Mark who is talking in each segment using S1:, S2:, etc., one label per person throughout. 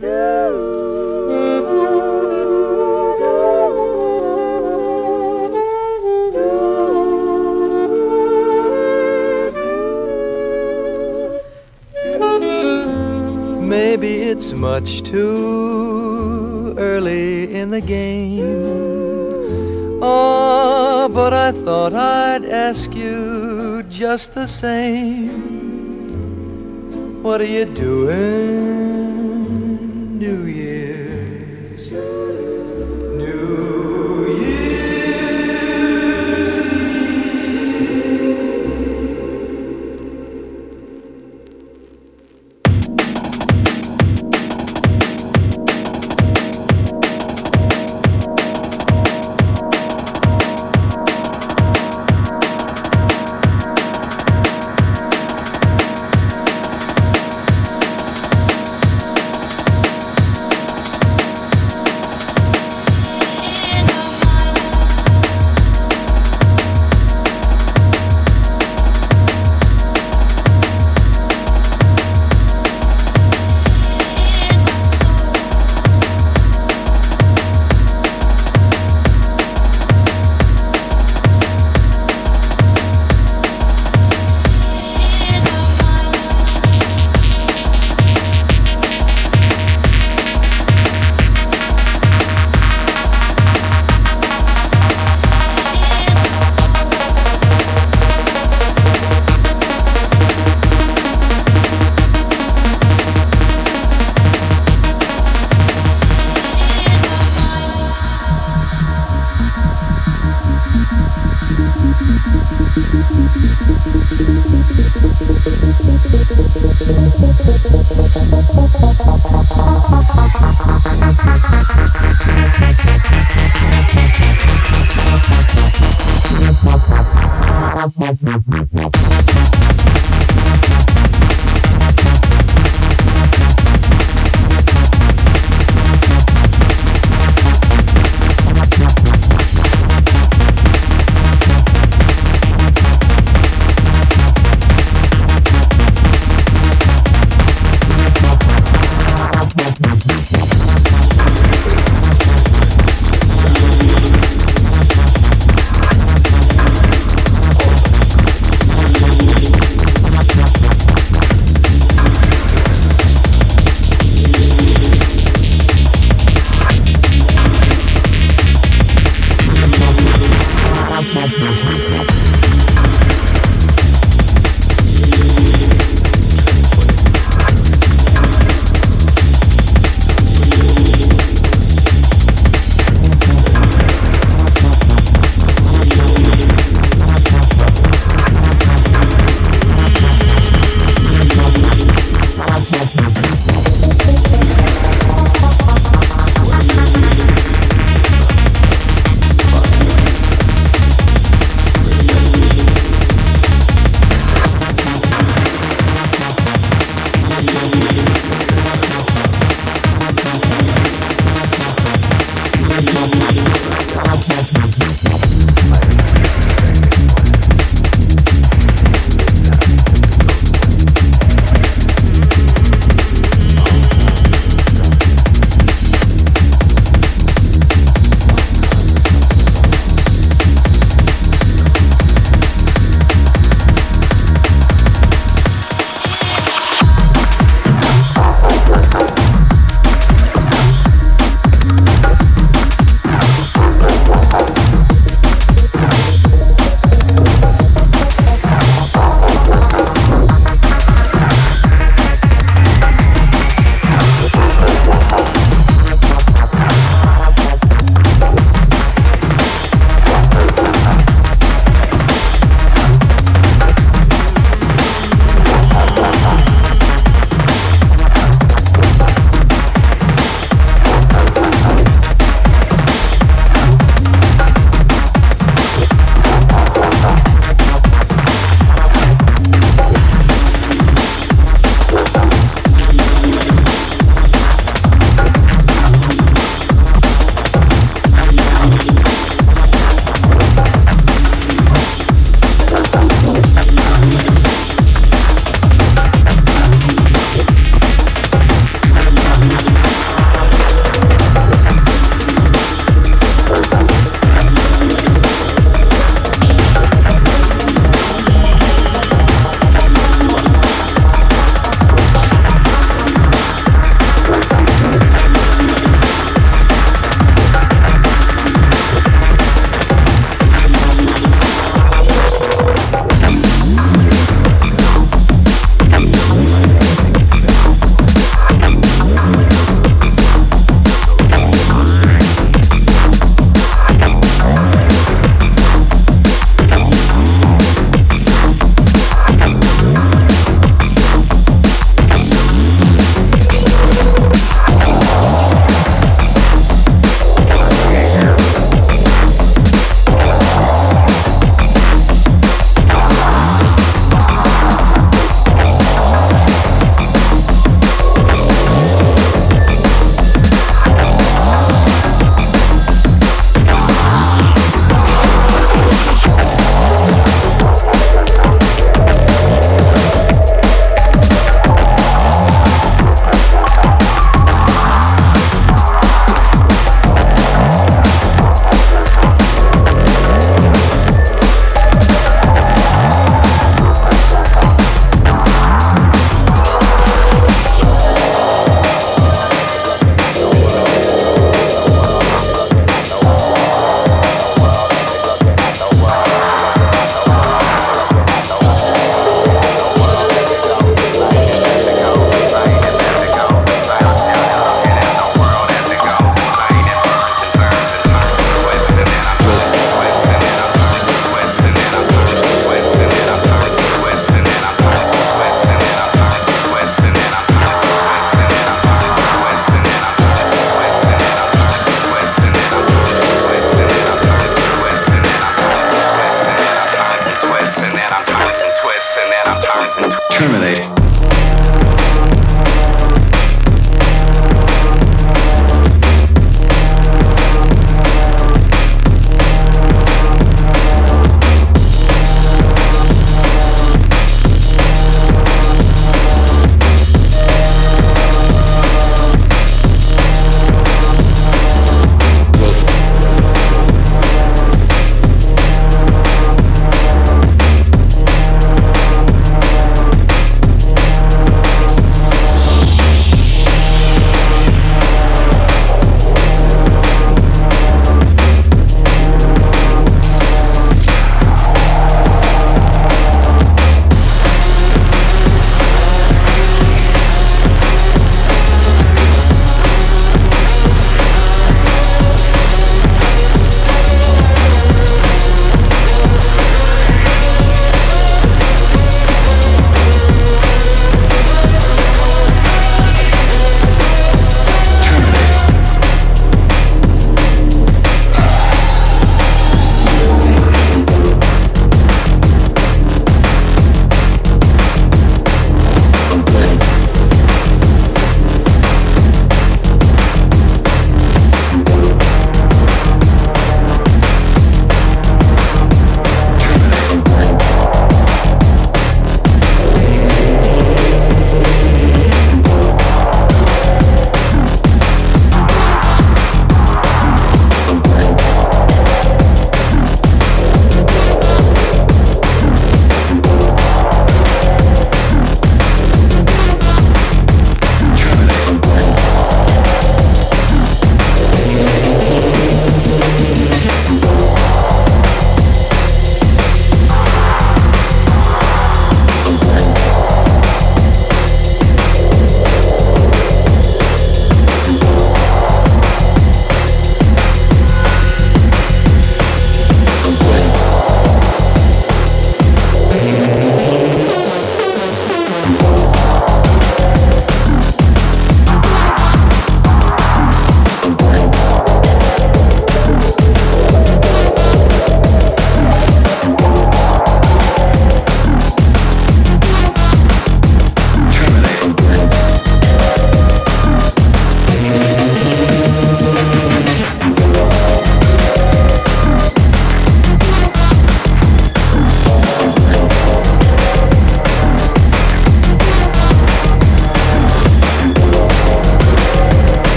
S1: Maybe it's much too early in the game. Oh, but I thought I'd ask you just the same. What are you doing,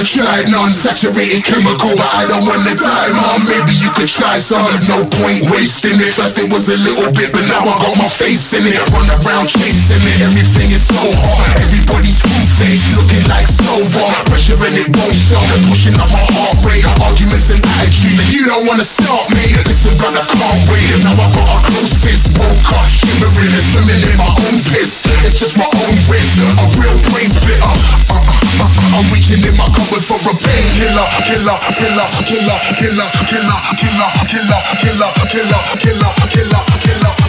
S2: never tried none. Saturated chemical, but I don't wanna die, mom. Maybe you could try some. No point wasting it. First it was a little bit, but now I got my face in it. Run around chasing it, everything is so hot. Everybody's screw face, looking like silver. Pressure and it won't stop. Pushing up my heart rate, arguments and attitude. You don't wanna stop me. Listen, brother, can't wait. Now I got a close fist. Killer, killer, killer, killer, killer, killer, killer, killer, killer, killer, killer, killer,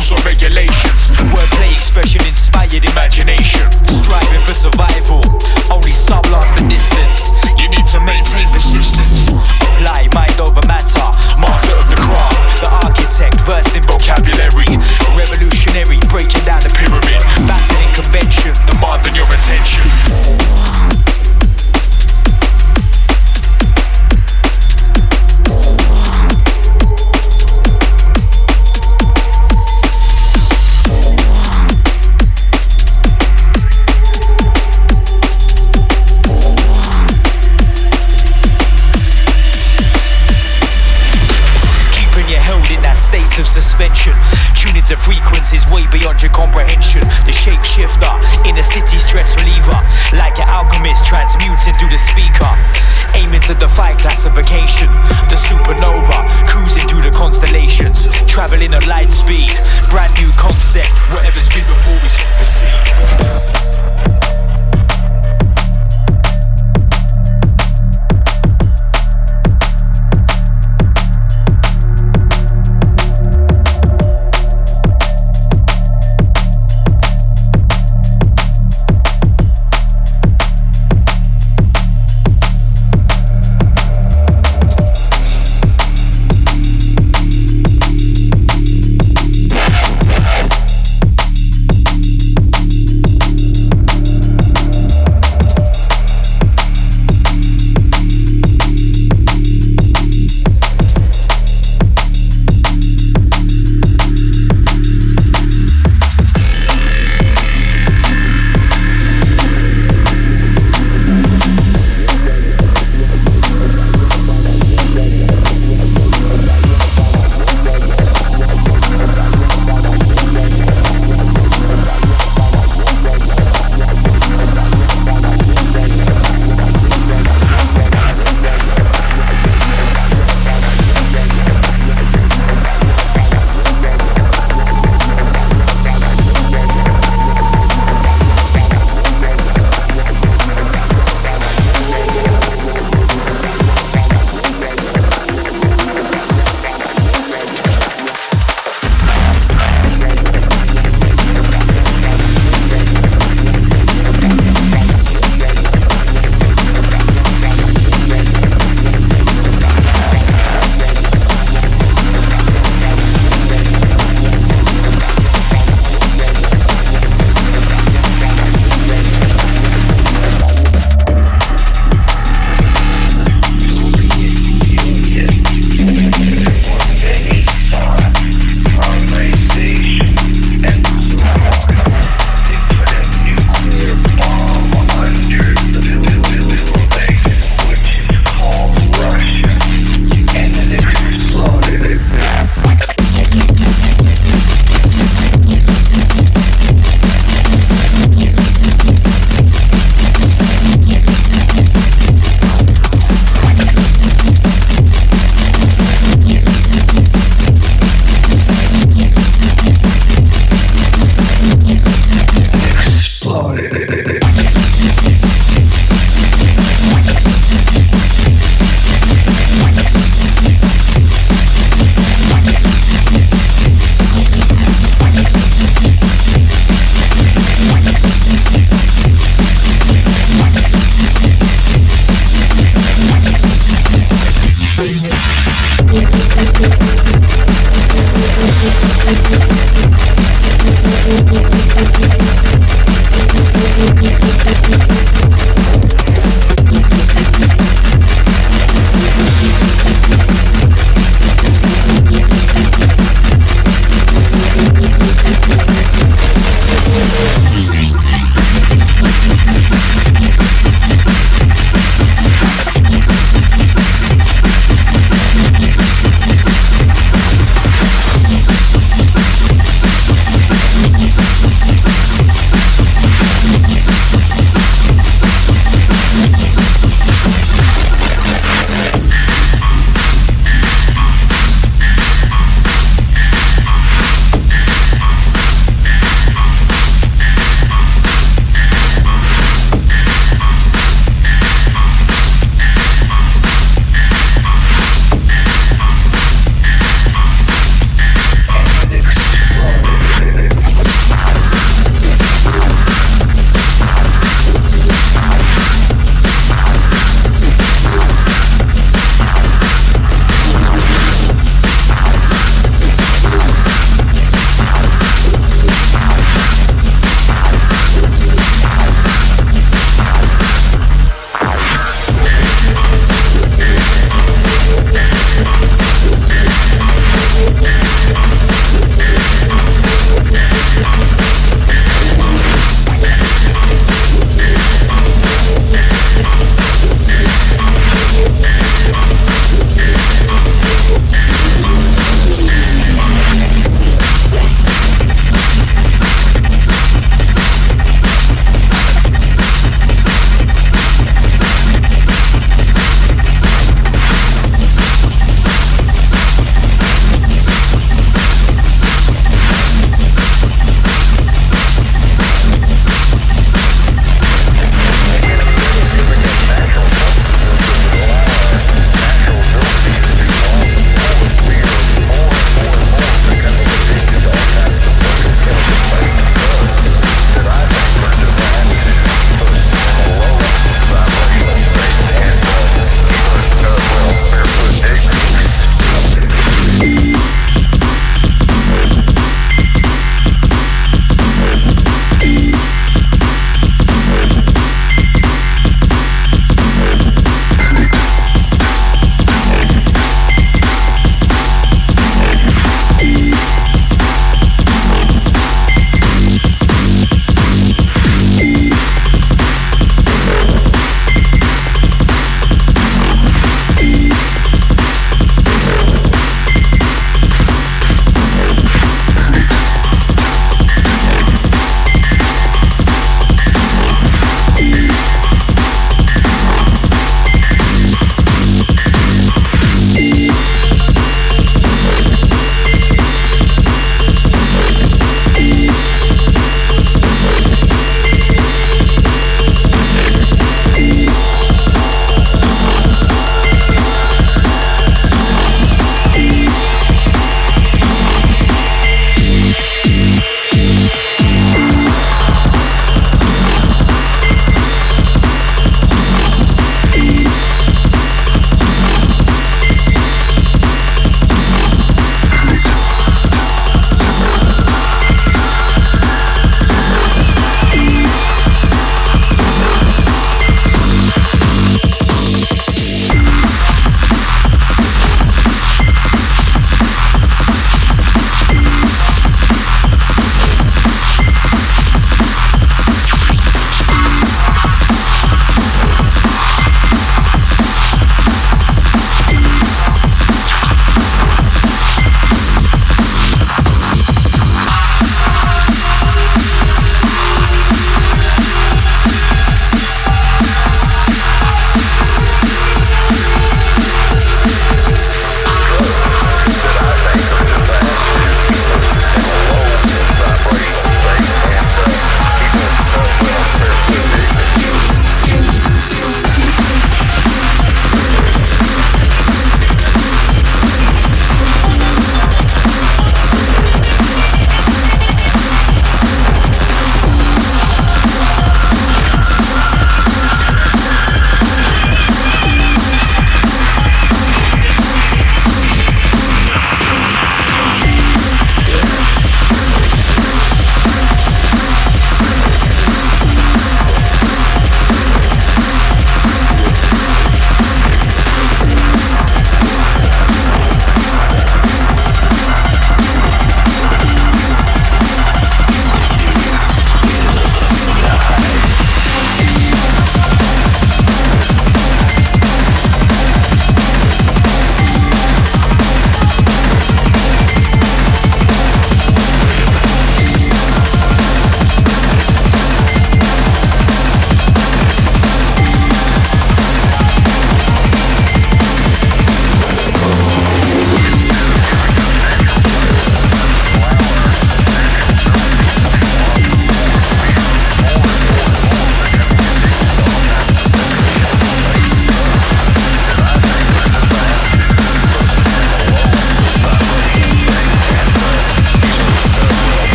S3: rules or regulations. Wordplay expression inspired imagination. Striving for survival, only some last the distance. You need to maintain persistence. Apply mind over matter, master of the craft. The architect versed in vocabulary. Revolutionary, breaking down the pyramid. Defy classification. The supernova cruising through the constellations, traveling at light speed. Brand new concept, whatever's been before we supersede.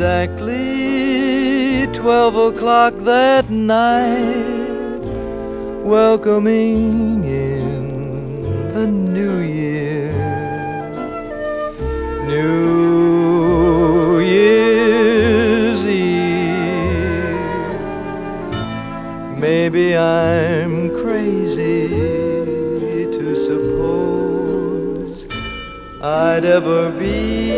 S1: Exactly twelve o'clock that night, welcoming in the new year. New Year's Eve. Maybe I'm crazy to suppose I'd ever be